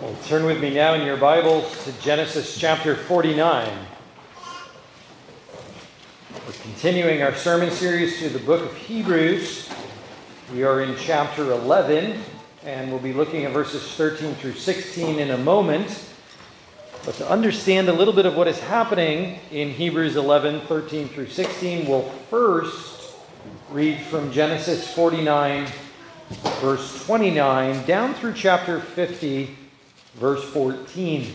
Well, turn with me now in your Bibles to Genesis chapter 49. We're continuing our sermon series through the book of Hebrews. We are in chapter 11, and we'll be looking at verses 13 through 16 in a moment. But to understand a little bit of what is happening in Hebrews 11, 13 through 16, we'll first read from Genesis 49, verse 29, down through chapter 50 verse 14.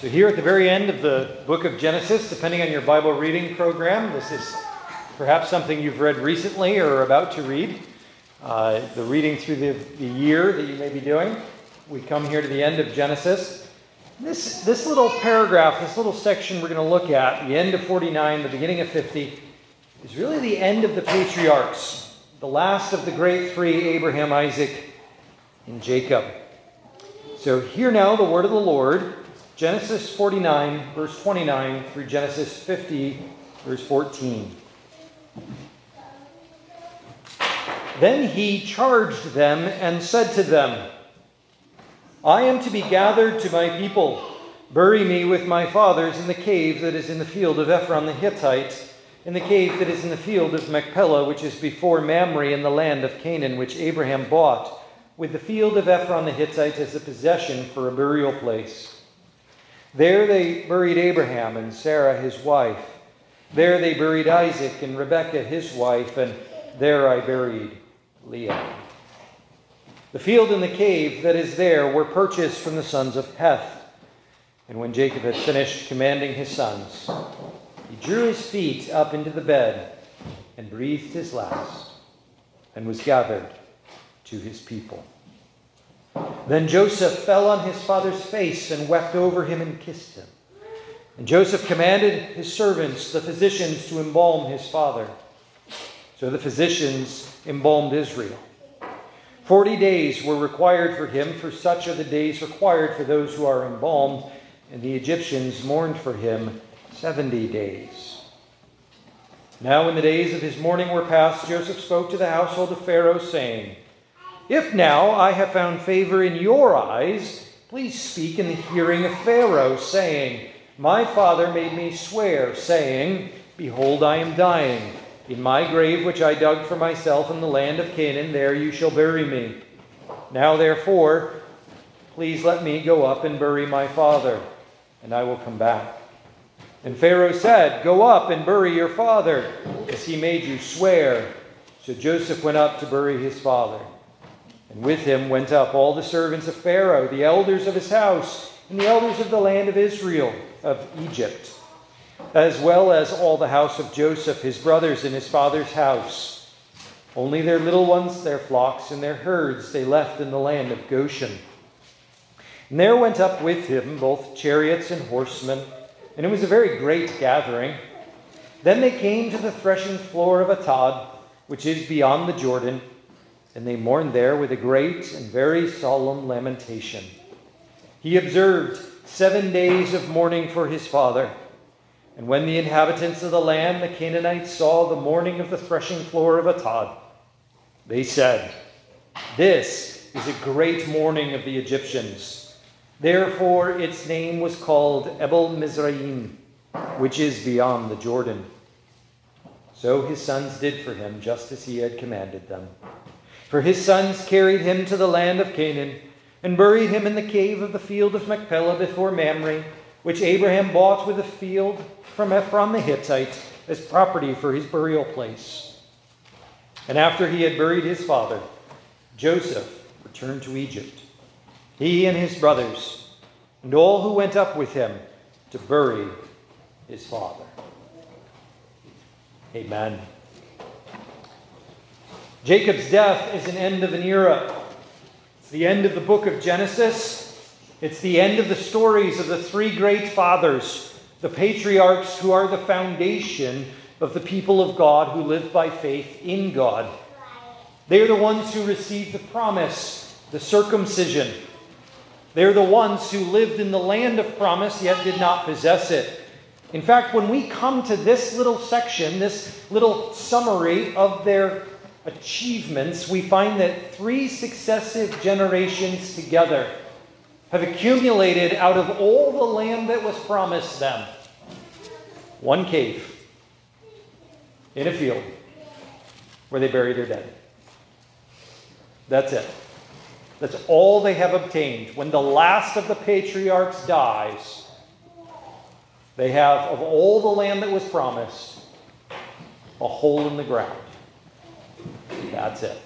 So, here at the very end of the book of Genesis, depending on your Bible reading program, this is perhaps something you've read recently or are about to read. Uh, the reading through the, the year that you may be doing. We come here to the end of Genesis. This, this little paragraph, this little section we're going to look at, the end of 49, the beginning of 50, is really the end of the patriarchs, the last of the great three Abraham, Isaac, and Jacob. So, hear now the word of the Lord Genesis 49, verse 29, through Genesis 50, verse 14. Then he charged them and said to them, I am to be gathered to my people. Bury me with my fathers in the cave that is in the field of Ephron the Hittite, in the cave that is in the field of Machpelah, which is before Mamre in the land of Canaan, which Abraham bought with the field of Ephron the Hittite as a possession for a burial place. There they buried Abraham and Sarah his wife. There they buried Isaac and Rebekah his wife, and there I buried Leah. The field and the cave that is there were purchased from the sons of Heth. And when Jacob had finished commanding his sons, he drew his feet up into the bed and breathed his last and was gathered to his people. Then Joseph fell on his father's face and wept over him and kissed him. And Joseph commanded his servants, the physicians, to embalm his father. So the physicians embalmed Israel. Forty days were required for him, for such are the days required for those who are embalmed, and the Egyptians mourned for him seventy days. Now, when the days of his mourning were past, Joseph spoke to the household of Pharaoh, saying, if now I have found favor in your eyes, please speak in the hearing of Pharaoh, saying, My father made me swear, saying, Behold, I am dying. In my grave, which I dug for myself in the land of Canaan, there you shall bury me. Now, therefore, please let me go up and bury my father, and I will come back. And Pharaoh said, Go up and bury your father, as he made you swear. So Joseph went up to bury his father. And with him went up all the servants of Pharaoh, the elders of his house, and the elders of the land of Israel, of Egypt, as well as all the house of Joseph, his brothers, and his father's house. Only their little ones, their flocks, and their herds they left in the land of Goshen. And there went up with him both chariots and horsemen, and it was a very great gathering. Then they came to the threshing floor of Atad, which is beyond the Jordan and they mourned there with a great and very solemn lamentation. He observed seven days of mourning for his father. And when the inhabitants of the land, the Canaanites, saw the mourning of the threshing floor of Atad, they said, This is a great mourning of the Egyptians. Therefore its name was called Abel Mizraim, which is beyond the Jordan. So his sons did for him just as he had commanded them. For his sons carried him to the land of Canaan and buried him in the cave of the field of Machpelah before Mamre, which Abraham bought with a field from Ephron the Hittite as property for his burial place. And after he had buried his father, Joseph returned to Egypt, he and his brothers, and all who went up with him to bury his father. Amen. Jacob's death is an end of an era. It's the end of the book of Genesis. It's the end of the stories of the three great fathers, the patriarchs who are the foundation of the people of God who live by faith in God. They are the ones who received the promise, the circumcision. They're the ones who lived in the land of promise yet did not possess it. In fact, when we come to this little section, this little summary of their achievements, we find that three successive generations together have accumulated out of all the land that was promised them one cave in a field where they bury their dead. That's it. That's all they have obtained. When the last of the patriarchs dies, they have, of all the land that was promised, a hole in the ground. That's it.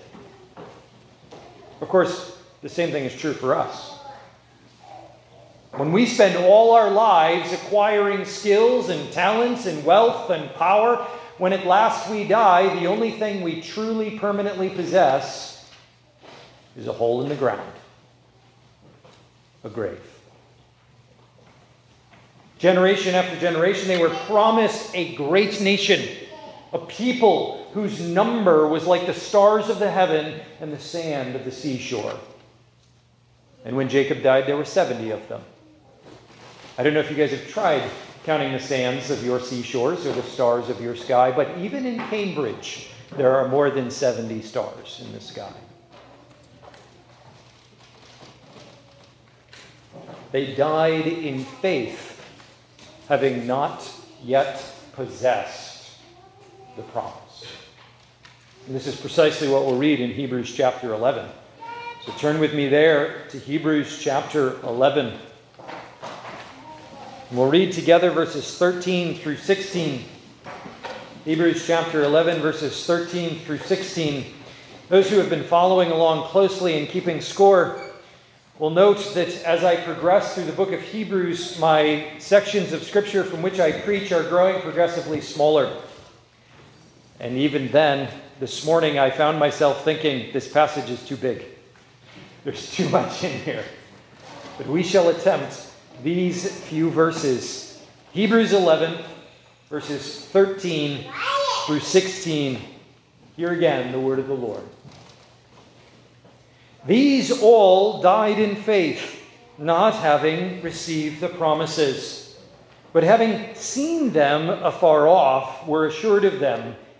Of course, the same thing is true for us. When we spend all our lives acquiring skills and talents and wealth and power, when at last we die, the only thing we truly permanently possess is a hole in the ground, a grave. Generation after generation, they were promised a great nation, a people whose number was like the stars of the heaven and the sand of the seashore. And when Jacob died, there were 70 of them. I don't know if you guys have tried counting the sands of your seashores or the stars of your sky, but even in Cambridge, there are more than 70 stars in the sky. They died in faith, having not yet possessed the promise. This is precisely what we'll read in Hebrews chapter 11. So turn with me there to Hebrews chapter 11. We'll read together verses 13 through 16. Hebrews chapter 11, verses 13 through 16. Those who have been following along closely and keeping score will note that as I progress through the book of Hebrews, my sections of scripture from which I preach are growing progressively smaller. And even then, this morning, I found myself thinking this passage is too big. There's too much in here. But we shall attempt these few verses Hebrews 11, verses 13 through 16. Here again, the word of the Lord. These all died in faith, not having received the promises, but having seen them afar off, were assured of them,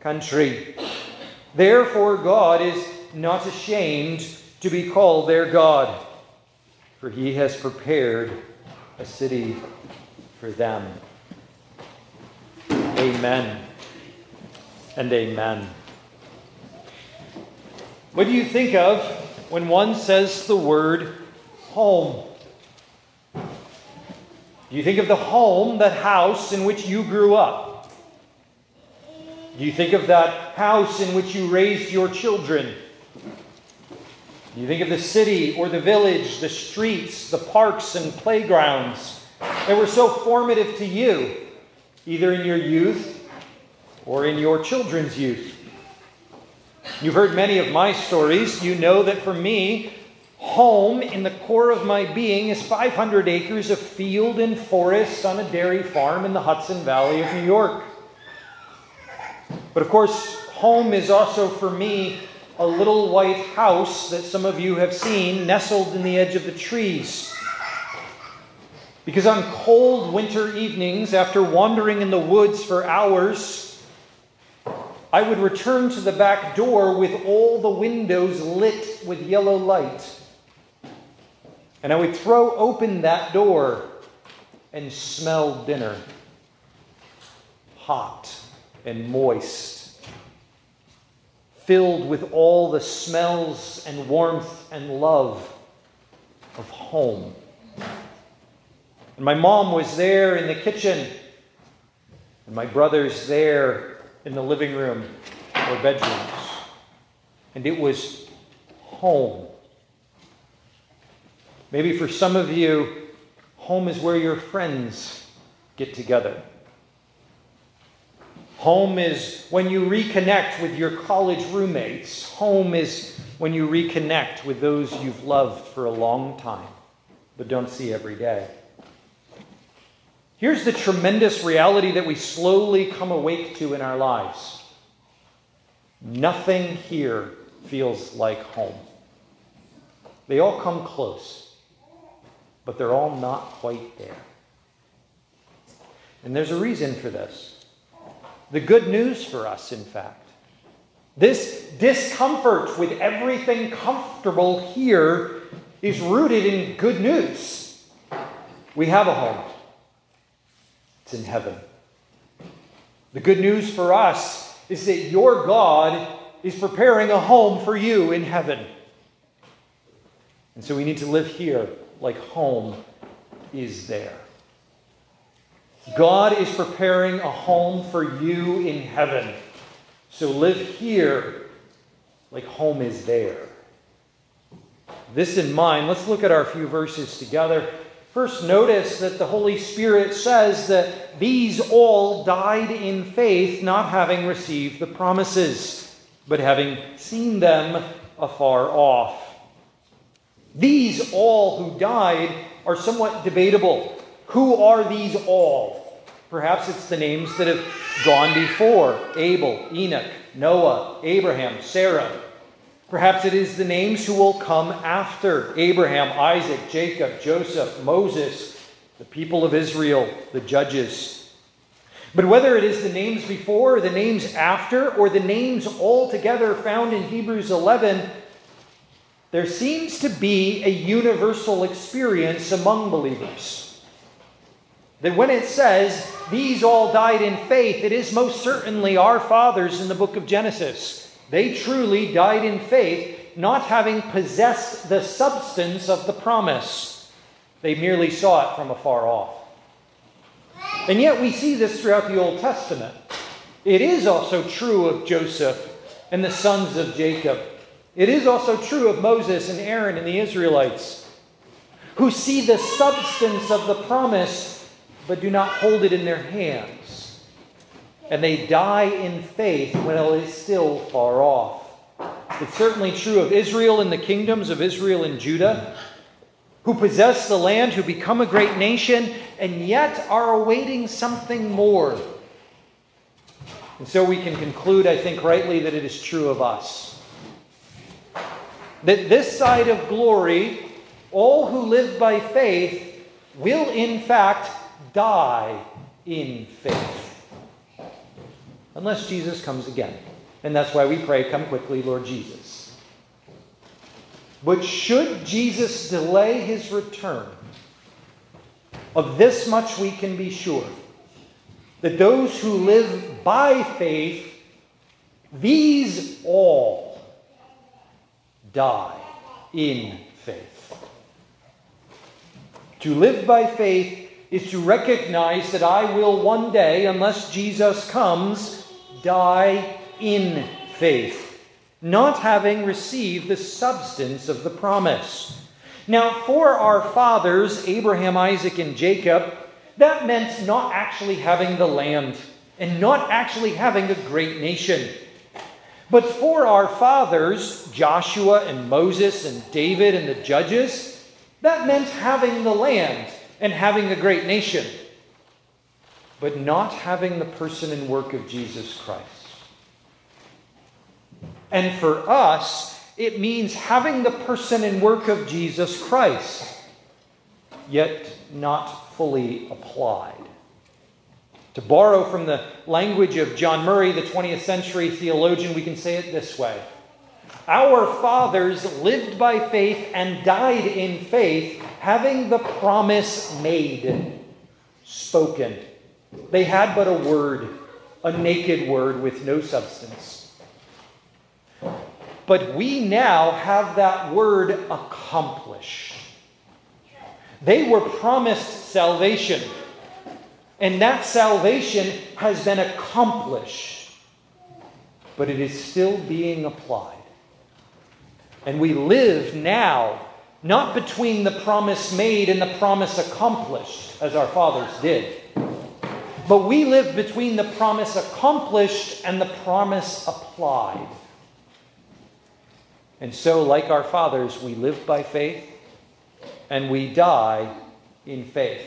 country. Therefore, God is not ashamed to be called their God, for he has prepared a city for them. Amen and amen. What do you think of when one says the word home? Do you think of the home, the house in which you grew up? Do you think of that house in which you raised your children? Do you think of the city or the village, the streets, the parks and playgrounds? that were so formative to you, either in your youth or in your children's youth. You've heard many of my stories. You know that for me, home in the core of my being is 500 acres of field and forest on a dairy farm in the Hudson Valley of New York. But of course, home is also for me a little white house that some of you have seen nestled in the edge of the trees. Because on cold winter evenings, after wandering in the woods for hours, I would return to the back door with all the windows lit with yellow light. And I would throw open that door and smell dinner. Hot and moist, filled with all the smells and warmth and love of home. And my mom was there in the kitchen, and my brother's there in the living room or bedrooms. And it was home. Maybe for some of you, home is where your friends get together. Home is when you reconnect with your college roommates. Home is when you reconnect with those you've loved for a long time but don't see every day. Here's the tremendous reality that we slowly come awake to in our lives nothing here feels like home. They all come close, but they're all not quite there. And there's a reason for this. The good news for us, in fact. This discomfort with everything comfortable here is rooted in good news. We have a home, it's in heaven. The good news for us is that your God is preparing a home for you in heaven. And so we need to live here like home is there. God is preparing a home for you in heaven. So live here like home is there. This in mind, let's look at our few verses together. First, notice that the Holy Spirit says that these all died in faith, not having received the promises, but having seen them afar off. These all who died are somewhat debatable. Who are these all? Perhaps it's the names that have gone before Abel, Enoch, Noah, Abraham, Sarah. Perhaps it is the names who will come after Abraham, Isaac, Jacob, Joseph, Moses, the people of Israel, the judges. But whether it is the names before, or the names after, or the names altogether found in Hebrews 11, there seems to be a universal experience among believers. That when it says, these all died in faith, it is most certainly our fathers in the book of Genesis. They truly died in faith, not having possessed the substance of the promise. They merely saw it from afar off. And yet we see this throughout the Old Testament. It is also true of Joseph and the sons of Jacob it is also true of Moses and Aaron and the Israelites, who see the substance of the promise but do not hold it in their hands. And they die in faith when it is still far off. It's certainly true of Israel and the kingdoms of Israel and Judah, who possess the land, who become a great nation, and yet are awaiting something more. And so we can conclude, I think rightly, that it is true of us that this side of glory, all who live by faith will in fact die in faith. Unless Jesus comes again. And that's why we pray, Come quickly, Lord Jesus. But should Jesus delay his return, of this much we can be sure that those who live by faith, these all die in faith. To live by faith is to recognize that I will one day, unless Jesus comes, die in faith, not having received the substance of the promise. Now, for our fathers, Abraham, Isaac, and Jacob, that meant not actually having the land and not actually having a great nation. But for our fathers, Joshua and Moses and David and the judges, that meant having the land and having a great nation, but not having the person and work of Jesus Christ. And for us, it means having the person and work of Jesus Christ, yet not fully applied. To borrow from the language of John Murray, the 20th century theologian, we can say it this way Our fathers lived by faith and died in faith, having the promise made, spoken. They had but a word, a naked word with no substance. But we now have that word accomplished. They were promised salvation. And that salvation has been accomplished, but it is still being applied. And we live now not between the promise made and the promise accomplished, as our fathers did, But we live between the promise accomplished and the promise applied. And so, like our fathers, we live by faith and we die in faith.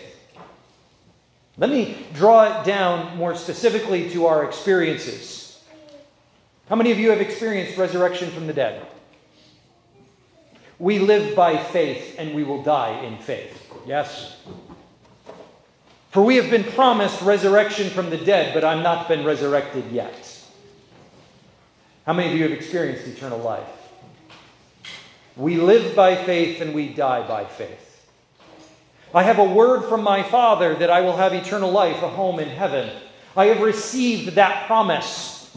Let me draw it down more specifically to our experiences. How many of you have experienced resurrection from the dead? We live by faith and we will die in faith. Yes? For we have been promised resurrection from the dead, but I'm not been resurrected yet. How many of you have experienced eternal life? We live by faith and we die by faith. I have a word from my Father that I will have eternal life, a home in heaven. I have received that promise.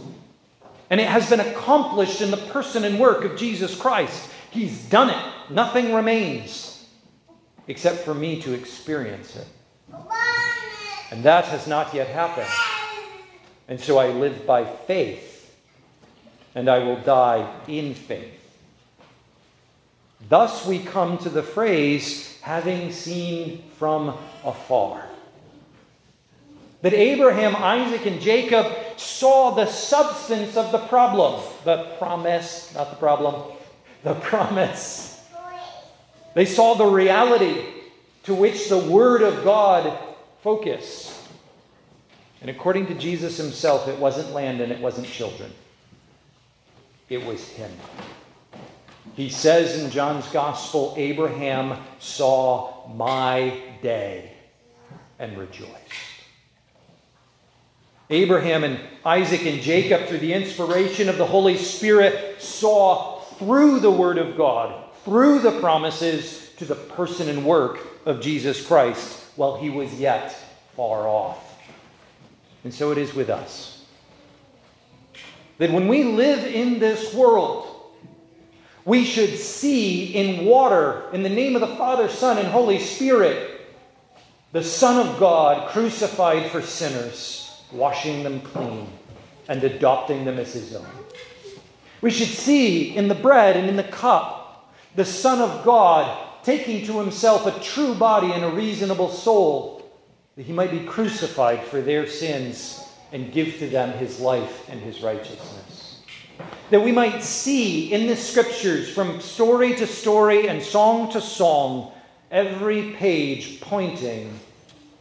And it has been accomplished in the person and work of Jesus Christ. He's done it. Nothing remains except for me to experience it. And that has not yet happened. And so I live by faith, and I will die in faith. Thus we come to the phrase, having seen from afar. That Abraham, Isaac, and Jacob saw the substance of the problem, the promise, not the problem, the promise. They saw the reality to which the Word of God focused. And according to Jesus himself, it wasn't land and it wasn't children, it was Him. He says in John's Gospel, Abraham saw my day and rejoiced. Abraham and Isaac and Jacob, through the inspiration of the Holy Spirit, saw through the Word of God, through the promises, to the person and work of Jesus Christ while he was yet far off. And so it is with us. That when we live in this world, we should see in water, in the name of the Father, Son, and Holy Spirit, the Son of God crucified for sinners, washing them clean and adopting them as his own. We should see in the bread and in the cup the Son of God taking to himself a true body and a reasonable soul, that he might be crucified for their sins and give to them his life and his righteousness that we might see in the scriptures from story to story and song to song, every page pointing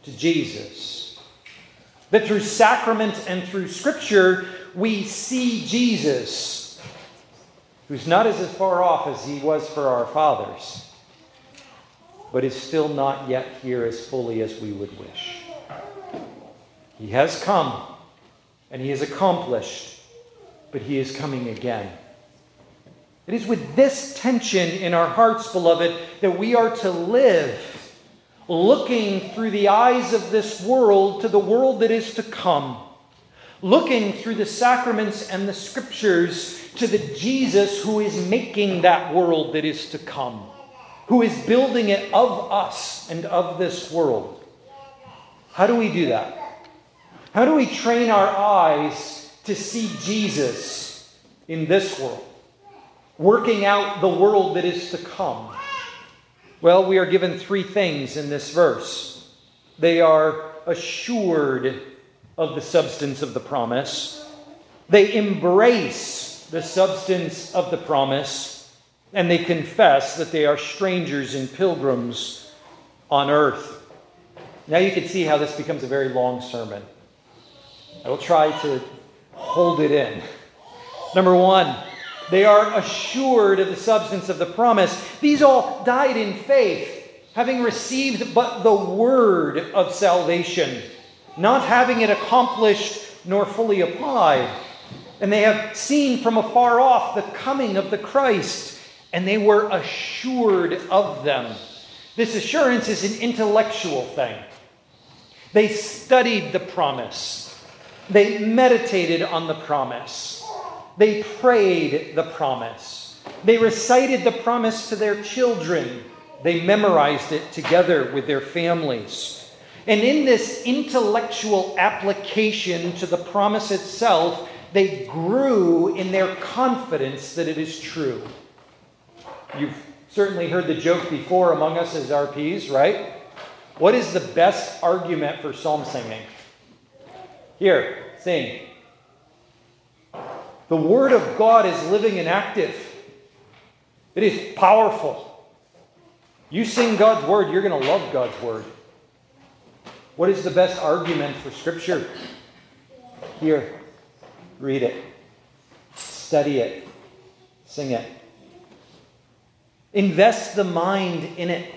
to Jesus. That through sacrament and through scripture, we see Jesus, who's not as far off as he was for our fathers, but is still not yet here as fully as we would wish. He has come and he has accomplished but he is coming again. It is with this tension in our hearts, beloved, that we are to live, looking through the eyes of this world to the world that is to come, looking through the sacraments and the scriptures to the Jesus who is making that world that is to come, who is building it of us and of this world. How do we do that? How do we train our eyes to see Jesus in this world, working out the world that is to come? Well, we are given three things in this verse. They are assured of the substance of the promise, they embrace the substance of the promise, and they confess that they are strangers and pilgrims on earth. Now you can see how this becomes a very long sermon. I will try to hold it in. Number one, they are assured of the substance of the promise. These all died in faith, having received but the word of salvation, not having it accomplished nor fully applied. And they have seen from afar off the coming of the Christ, and they were assured of them. This assurance is an intellectual thing. They studied the promise. They meditated on the promise. They prayed the promise. They recited the promise to their children. They memorized it together with their families. And in this intellectual application to the promise itself, they grew in their confidence that it is true. You've certainly heard the joke before among us as RPs, right? What is the best argument for psalm singing? Here, sing. The Word of God is living and active, it is powerful. You sing God's Word, you're going to love God's Word. What is the best argument for Scripture? Here, read it, study it, sing it. Invest the mind in it.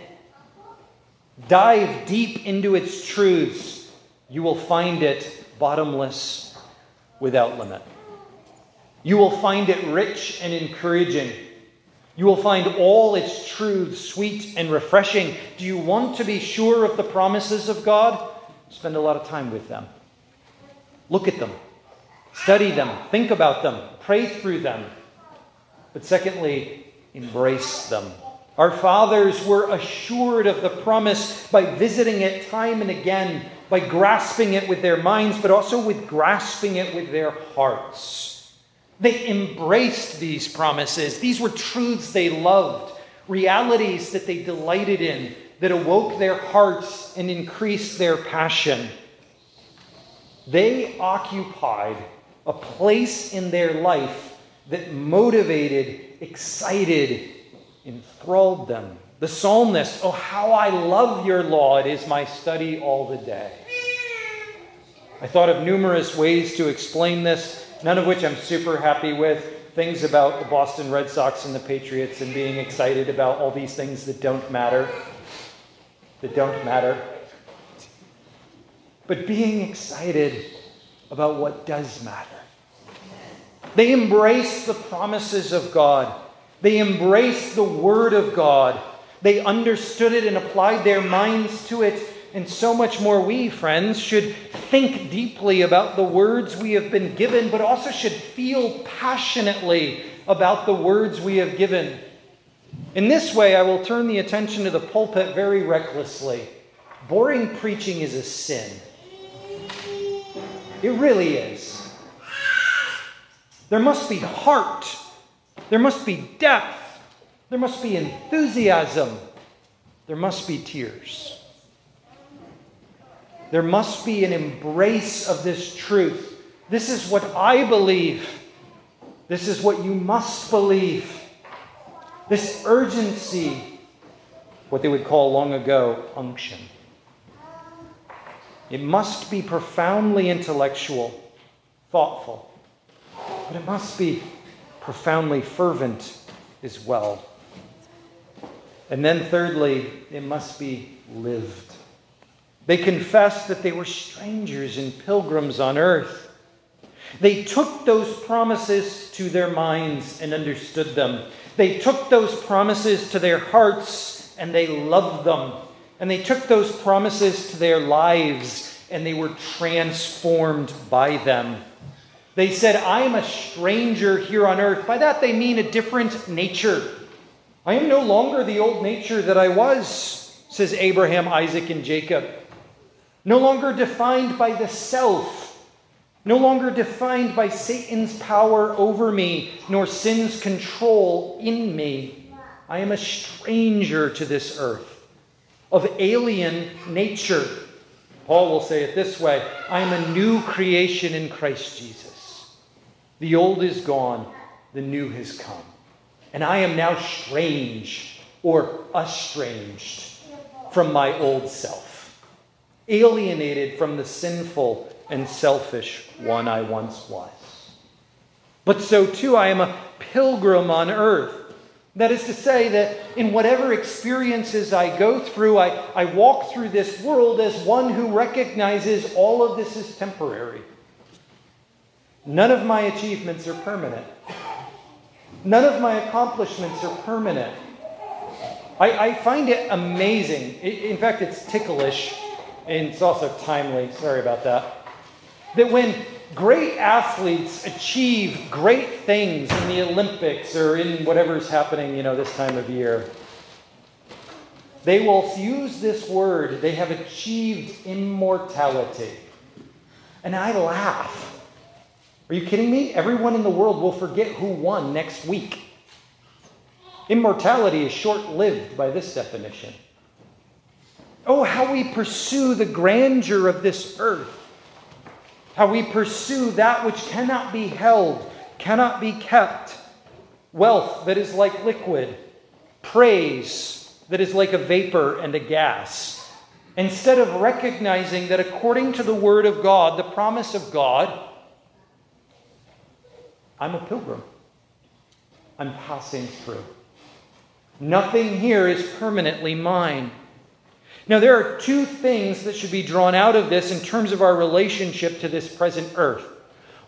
Dive deep into its truths. You will find it bottomless without limit. You will find it rich and encouraging. You will find all its truths sweet and refreshing. Do you want to be sure of the promises of God? Spend a lot of time with them. Look at them, study them, think about them, pray through them. But secondly, embrace them. Our fathers were assured of the promise by visiting it time and again, by grasping it with their minds, but also with grasping it with their hearts. They embraced these promises. These were truths they loved, realities that they delighted in, that awoke their hearts and increased their passion. They occupied a place in their life that motivated, excited, enthralled them. The psalmist, oh, how I love your law, it is my study all the day. I thought of numerous ways to explain this, none of which I'm super happy with. Things about the Boston Red Sox and the Patriots and being excited about all these things that don't matter. That don't matter. But being excited about what does matter. They embrace the promises of God. They embrace the Word of God. They understood it and applied their minds to it. And so much more, we, friends, should think deeply about the words we have been given, but also should feel passionately about the words we have given. In this way, I will turn the attention to the pulpit very recklessly. Boring preaching is a sin. It really is. There must be heart there must be depth. There must be enthusiasm. There must be tears. There must be an embrace of this truth. This is what I believe. This is what you must believe. This urgency, what they would call long ago unction. It must be profoundly intellectual, thoughtful, but it must be profoundly fervent as well. And then, thirdly, it must be lived. They confessed that they were strangers and pilgrims on earth. They took those promises to their minds and understood them. They took those promises to their hearts and they loved them. And they took those promises to their lives and they were transformed by them. They said, I am a stranger here on earth. By that they mean a different nature. I am no longer the old nature that I was, says Abraham, Isaac, and Jacob. No longer defined by the self, no longer defined by Satan's power over me, nor sin's control in me. I am a stranger to this earth, of alien nature. Paul will say it this way I am a new creation in Christ Jesus. The old is gone, the new has come. And I am now strange or estranged from my old self, alienated from the sinful and selfish one I once was. But so too, I am a pilgrim on earth. That is to say, that in whatever experiences I go through, I, I walk through this world as one who recognizes all of this is temporary. None of my achievements are permanent. None of my accomplishments are permanent. I, I find it amazing. in fact, it's ticklish and it's also timely. Sorry about that. That when great athletes achieve great things in the Olympics or in whatever's happening, you know, this time of year, they will use this word. They have achieved immortality. And I laugh are you kidding me? Everyone in the world will forget who won next week. Immortality is short lived by this definition. Oh, how we pursue the grandeur of this earth, how we pursue that which cannot be held, cannot be kept, wealth that is like liquid, praise that is like a vapor and a gas, instead of recognizing that according to the Word of God, the promise of God, I'm a pilgrim. I'm passing through. Nothing here is permanently mine. Now, there are two things that should be drawn out of this in terms of our relationship to this present earth.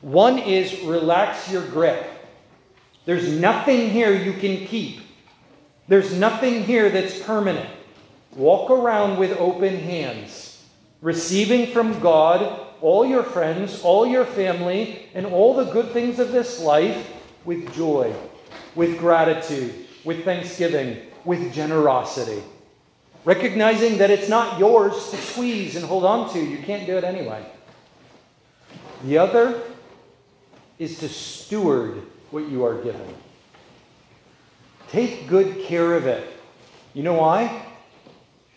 One is relax your grip. There's nothing here you can keep, there's nothing here that's permanent. Walk around with open hands, receiving from God all your friends, all your family, and all the good things of this life with joy, with gratitude, with thanksgiving, with generosity. Recognizing that it's not yours to squeeze and hold on to, you can't do it anyway. The other is to steward what you are given. Take good care of it. You know why?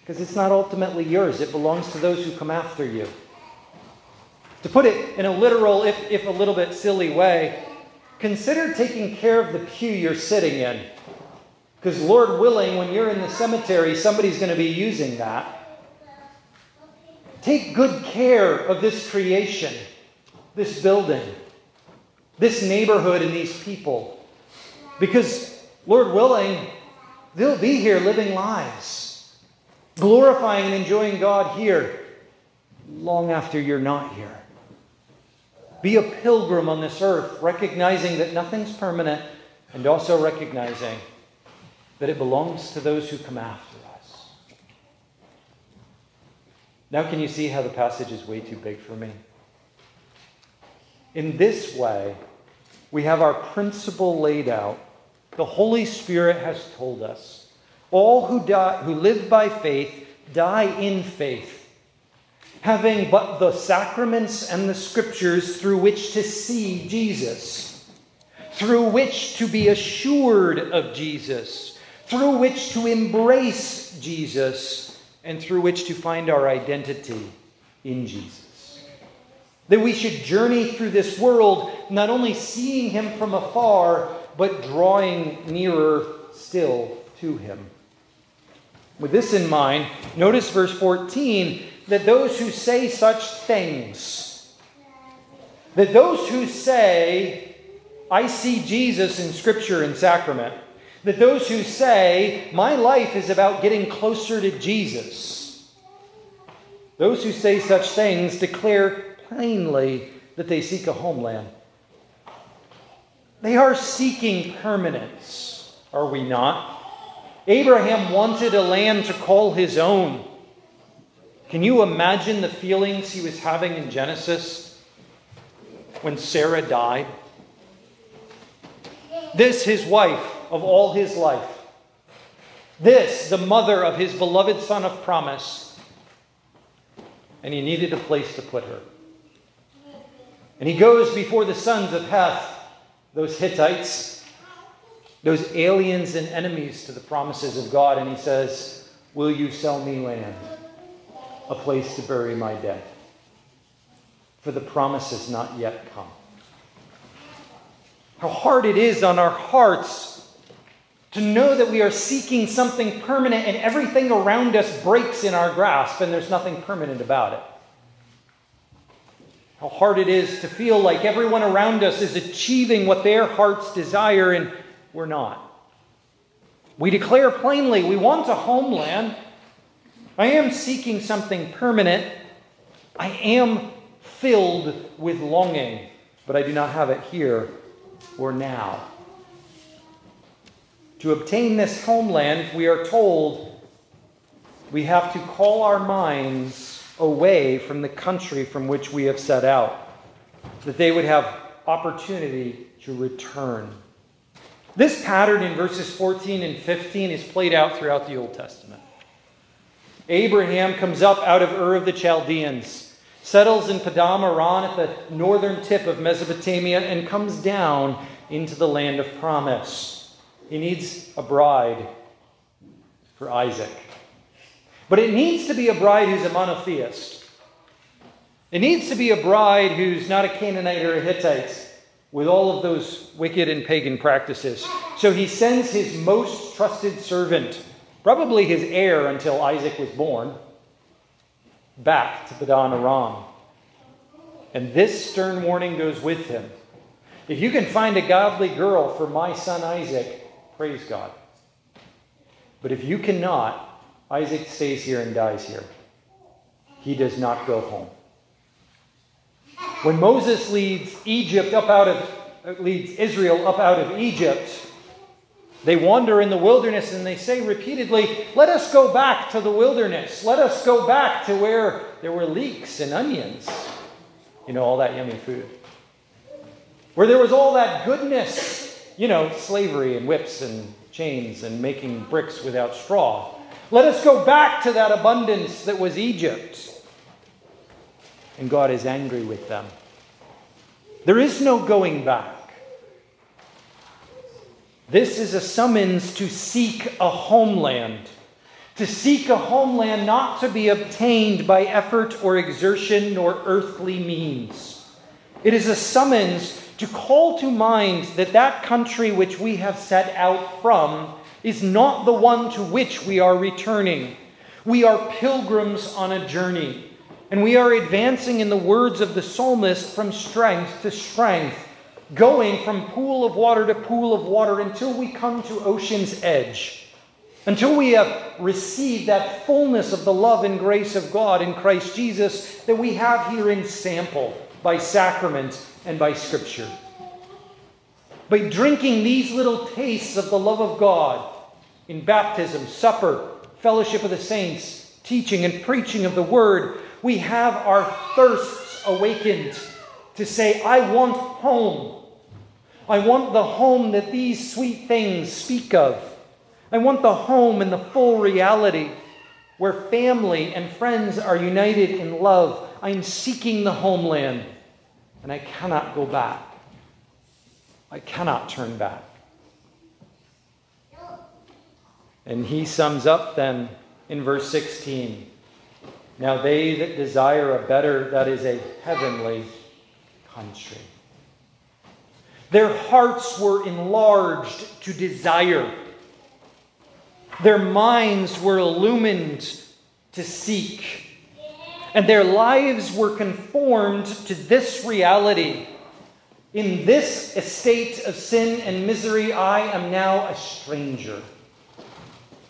Because it's not ultimately yours, it belongs to those who come after you. To put it in a literal, if, if a little bit silly way, consider taking care of the pew you're sitting in. Because, Lord willing, when you're in the cemetery, somebody's going to be using that. Take good care of this creation, this building, this neighborhood, and these people. Because, Lord willing, they'll be here living lives, glorifying and enjoying God here long after you're not here. Be a pilgrim on this earth, recognizing that nothing's permanent and also recognizing that it belongs to those who come after us. Now, can you see how the passage is way too big for me? In this way, we have our principle laid out. The Holy Spirit has told us all who, die, who live by faith die in faith having but the sacraments and the scriptures through which to see Jesus, through which to be assured of Jesus, through which to embrace Jesus, and through which to find our identity in Jesus. That we should journey through this world not only seeing him from afar, but drawing nearer still to him. With this in mind, notice verse 14 that those who say such things, that those who say, I see Jesus in Scripture and sacrament, that those who say, my life is about getting closer to Jesus, those who say such things declare plainly that they seek a homeland. They are seeking permanence, are we not? Abraham wanted a land to call his own. Can you imagine the feelings he was having in Genesis when Sarah died? This, his wife of all his life. This, the mother of his beloved son of promise. And he needed a place to put her. And he goes before the sons of Heth, those Hittites, those aliens and enemies to the promises of God, and he says, Will you sell me land? a place to bury my dead. For the promise has not yet come. How hard it is on our hearts to know that we are seeking something permanent and everything around us breaks in our grasp and there's nothing permanent about it. How hard it is to feel like everyone around us is achieving what their hearts desire and we're not. We declare plainly we want a homeland. I am seeking something permanent. I am filled with longing, but I do not have it here or now. To obtain this homeland, we are told we have to call our minds away from the country from which we have set out, that they would have opportunity to return. This pattern in verses 14 and 15 is played out throughout the Old Testament. Abraham comes up out of Ur of the Chaldeans, settles in Padan Aram at the northern tip of Mesopotamia, and comes down into the land of promise. He needs a bride for Isaac. But it needs to be a bride who's a monotheist. It needs to be a bride who's not a Canaanite or a Hittite with all of those wicked and pagan practices. So he sends his most trusted servant, probably his heir until Isaac was born, back to Padan Aram. And this stern warning goes with him. If you can find a godly girl for my son Isaac, praise God. But if you cannot, Isaac stays here and dies here. He does not go home. When Moses leads Egypt up out of uh, leads Israel up out of Egypt, they wander in the wilderness and they say repeatedly, Let us go back to the wilderness. Let us go back to where there were leeks and onions. You know, all that yummy food. Where there was all that goodness, you know, slavery and whips and chains and making bricks without straw. Let us go back to that abundance that was Egypt and God is angry with them. There is no going back. This is a summons to seek a homeland. To seek a homeland not to be obtained by effort or exertion nor earthly means. It is a summons to call to mind that that country which we have set out from is not the one to which we are returning. We are pilgrims on a journey. And we are advancing in the words of the psalmist from strength to strength, going from pool of water to pool of water until we come to ocean's edge, until we have received that fullness of the love and grace of God in Christ Jesus that we have here in sample by sacrament and by scripture. By drinking these little tastes of the love of God in baptism, supper, fellowship of the saints, teaching and preaching of the word, we have our thirsts awakened to say, I want home. I want the home that these sweet things speak of. I want the home in the full reality where family and friends are united in love. I'm seeking the homeland and I cannot go back. I cannot turn back. And he sums up then in verse 16 now they that desire a better, that is a heavenly country. Their hearts were enlarged to desire. Their minds were illumined to seek. And their lives were conformed to this reality. In this estate of sin and misery, I am now a stranger.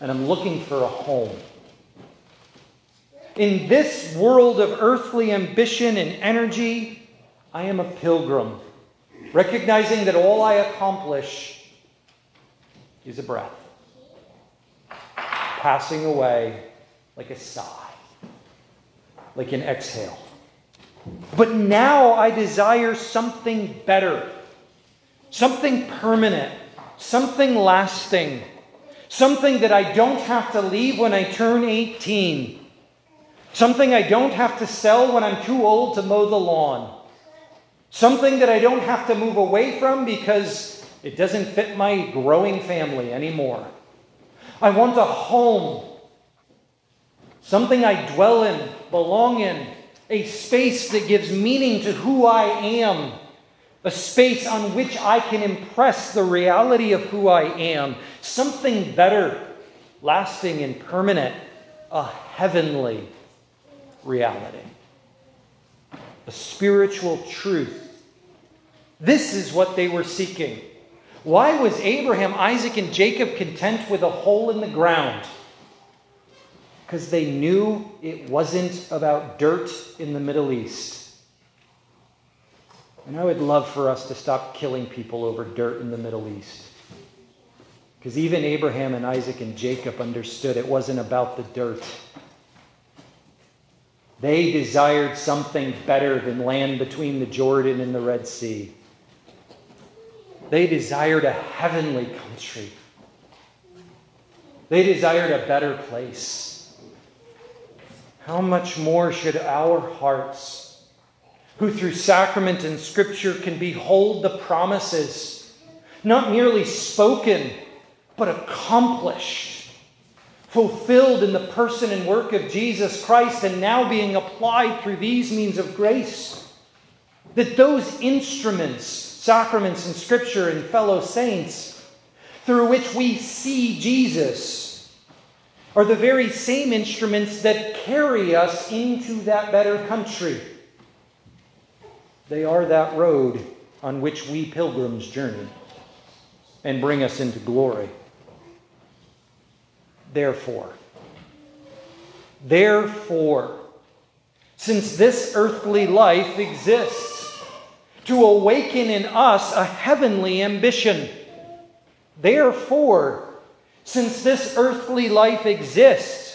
And I'm looking for a home. In this world of earthly ambition and energy, I am a pilgrim, recognizing that all I accomplish is a breath, passing away like a sigh, like an exhale. But now I desire something better, something permanent, something lasting, something that I don't have to leave when I turn 18 Something I don't have to sell when I'm too old to mow the lawn. Something that I don't have to move away from because it doesn't fit my growing family anymore. I want a home. Something I dwell in, belong in, a space that gives meaning to who I am, a space on which I can impress the reality of who I am, something better, lasting, and permanent, a heavenly reality, a spiritual truth. This is what they were seeking. Why was Abraham, Isaac, and Jacob content with a hole in the ground? Because they knew it wasn't about dirt in the Middle East. And I would love for us to stop killing people over dirt in the Middle East. Because even Abraham and Isaac and Jacob understood it wasn't about the dirt. They desired something better than land between the Jordan and the Red Sea. They desired a heavenly country. They desired a better place. How much more should our hearts, who through sacrament and scripture can behold the promises, not merely spoken, but accomplished, fulfilled in the person and work of Jesus Christ and now being applied through these means of grace. That those instruments, sacraments and scripture and fellow saints, through which we see Jesus, are the very same instruments that carry us into that better country. They are that road on which we pilgrims journey and bring us into glory. Therefore, therefore, since this earthly life exists, to awaken in us a heavenly ambition. Therefore, since this earthly life exists,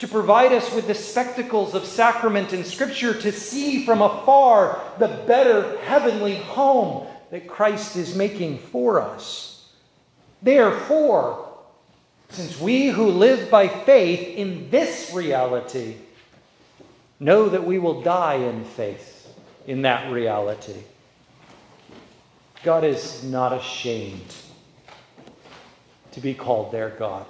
to provide us with the spectacles of sacrament and scripture to see from afar the better heavenly home that Christ is making for us. Therefore, since we who live by faith in this reality know that we will die in faith in that reality, God is not ashamed to be called their God.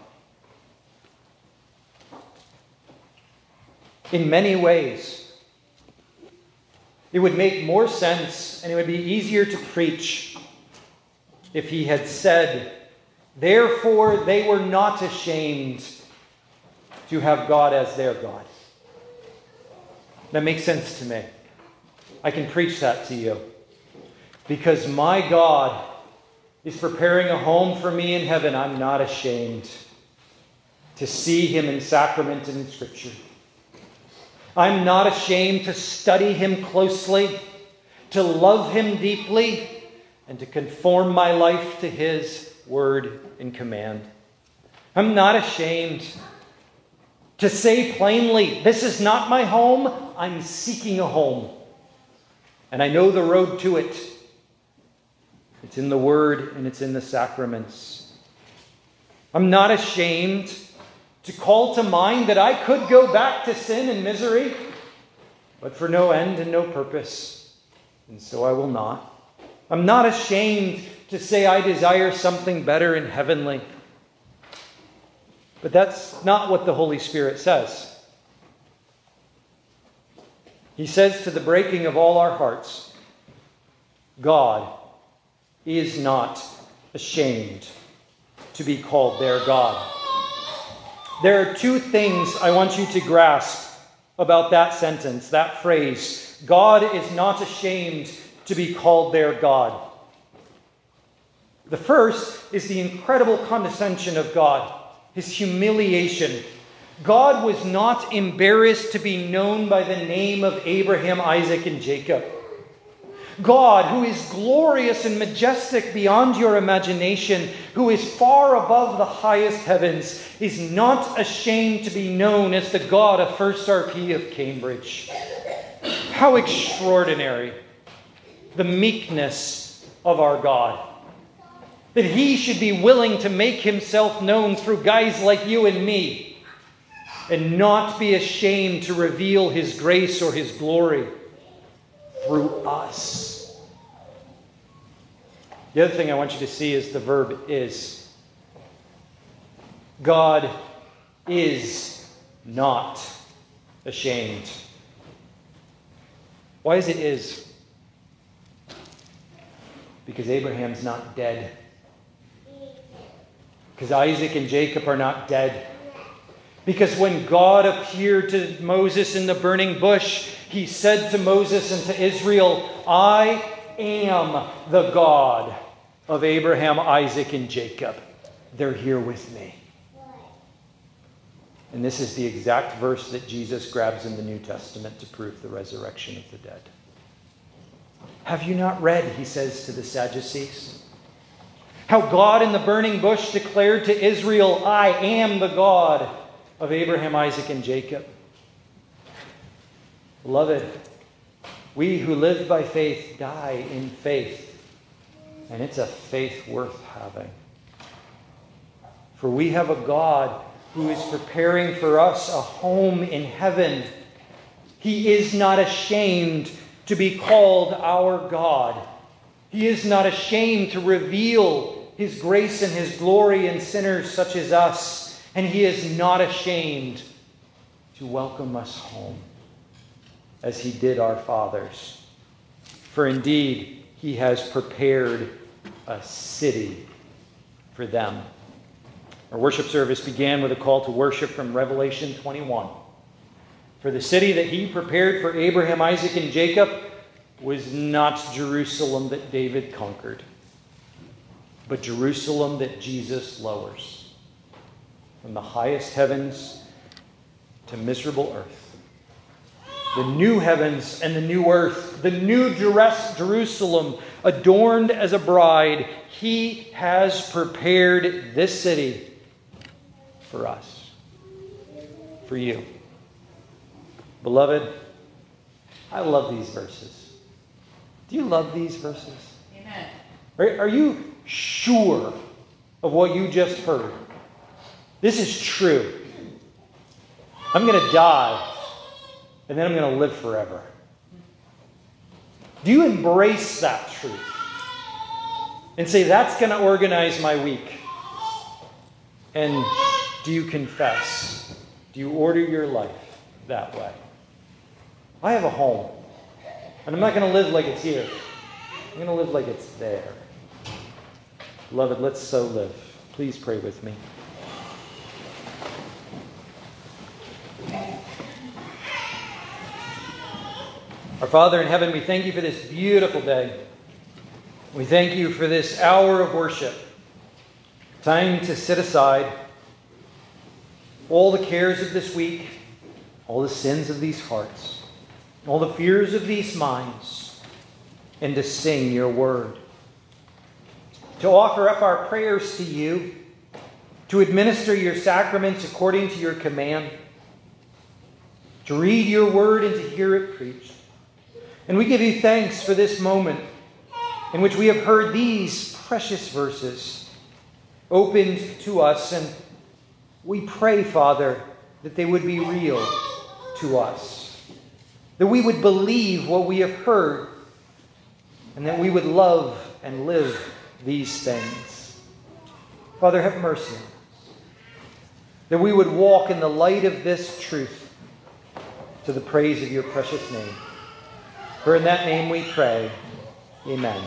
In many ways, it would make more sense and it would be easier to preach if he had said, Therefore, they were not ashamed to have God as their God. That makes sense to me. I can preach that to you. Because my God is preparing a home for me in heaven. I'm not ashamed to see him in sacrament and in scripture. I'm not ashamed to study him closely, to love him deeply, and to conform my life to his word and command. I'm not ashamed to say plainly, This is not my home. I'm seeking a home. And I know the road to it. It's in the Word and it's in the sacraments. I'm not ashamed to call to mind that I could go back to sin and misery, but for no end and no purpose. And so I will not. I'm not ashamed to say I desire something better and heavenly. But that's not what the Holy Spirit says. He says to the breaking of all our hearts, God is not ashamed to be called their God. There are two things I want you to grasp about that sentence, that phrase. God is not ashamed to be called their God. The first is the incredible condescension of God, his humiliation. God was not embarrassed to be known by the name of Abraham, Isaac, and Jacob. God, who is glorious and majestic beyond your imagination, who is far above the highest heavens, is not ashamed to be known as the God of First RP of Cambridge. How extraordinary the meekness of our God that he should be willing to make himself known through guys like you and me and not be ashamed to reveal his grace or his glory through us. The other thing I want you to see is the verb is. God is not ashamed. Why is it is? Because Abraham's not dead. Because Isaac and Jacob are not dead. Because when God appeared to Moses in the burning bush, he said to Moses and to Israel, I am the God of Abraham, Isaac, and Jacob. They're here with me. And this is the exact verse that Jesus grabs in the New Testament to prove the resurrection of the dead. Have you not read, he says to the Sadducees? How God in the burning bush declared to Israel, I am the God of Abraham, Isaac, and Jacob. Beloved, we who live by faith die in faith, and it's a faith worth having. For we have a God who is preparing for us a home in heaven. He is not ashamed to be called our God. He is not ashamed to reveal his grace and his glory in sinners such as us. and he is not ashamed to welcome us home as he did our fathers. For indeed, he has prepared a city for them. Our worship service began with a call to worship from Revelation 21. For the city that he prepared for Abraham, Isaac, and Jacob was not Jerusalem that David conquered, but Jerusalem that Jesus lowers from the highest heavens to miserable earth. The new heavens and the new earth, the new Jerusalem adorned as a bride, he has prepared this city for us, for you. Beloved, I love these verses. Do you love these verses? Amen. Are, are you sure of what you just heard? This is true. I'm going to die, and then I'm going to live forever. Do you embrace that truth and say, that's going to organize my week? And do you confess? Do you order your life that way? I have a home, and I'm not going to live like it's here. I'm going to live like it's there. Beloved, let's so live. Please pray with me. Our Father in heaven, we thank you for this beautiful day. We thank you for this hour of worship. Time to set aside all the cares of this week, all the sins of these hearts, all the fears of these minds, and to sing your word. To offer up our prayers to you, to administer your sacraments according to your command, to read your word and to hear it preached. And we give you thanks for this moment in which we have heard these precious verses opened to us. And we pray, Father, that they would be real to us, that we would believe what we have heard, and that we would love and live these things. Father, have mercy on us. That we would walk in the light of this truth to the praise of your precious name. For in that name we pray. Amen.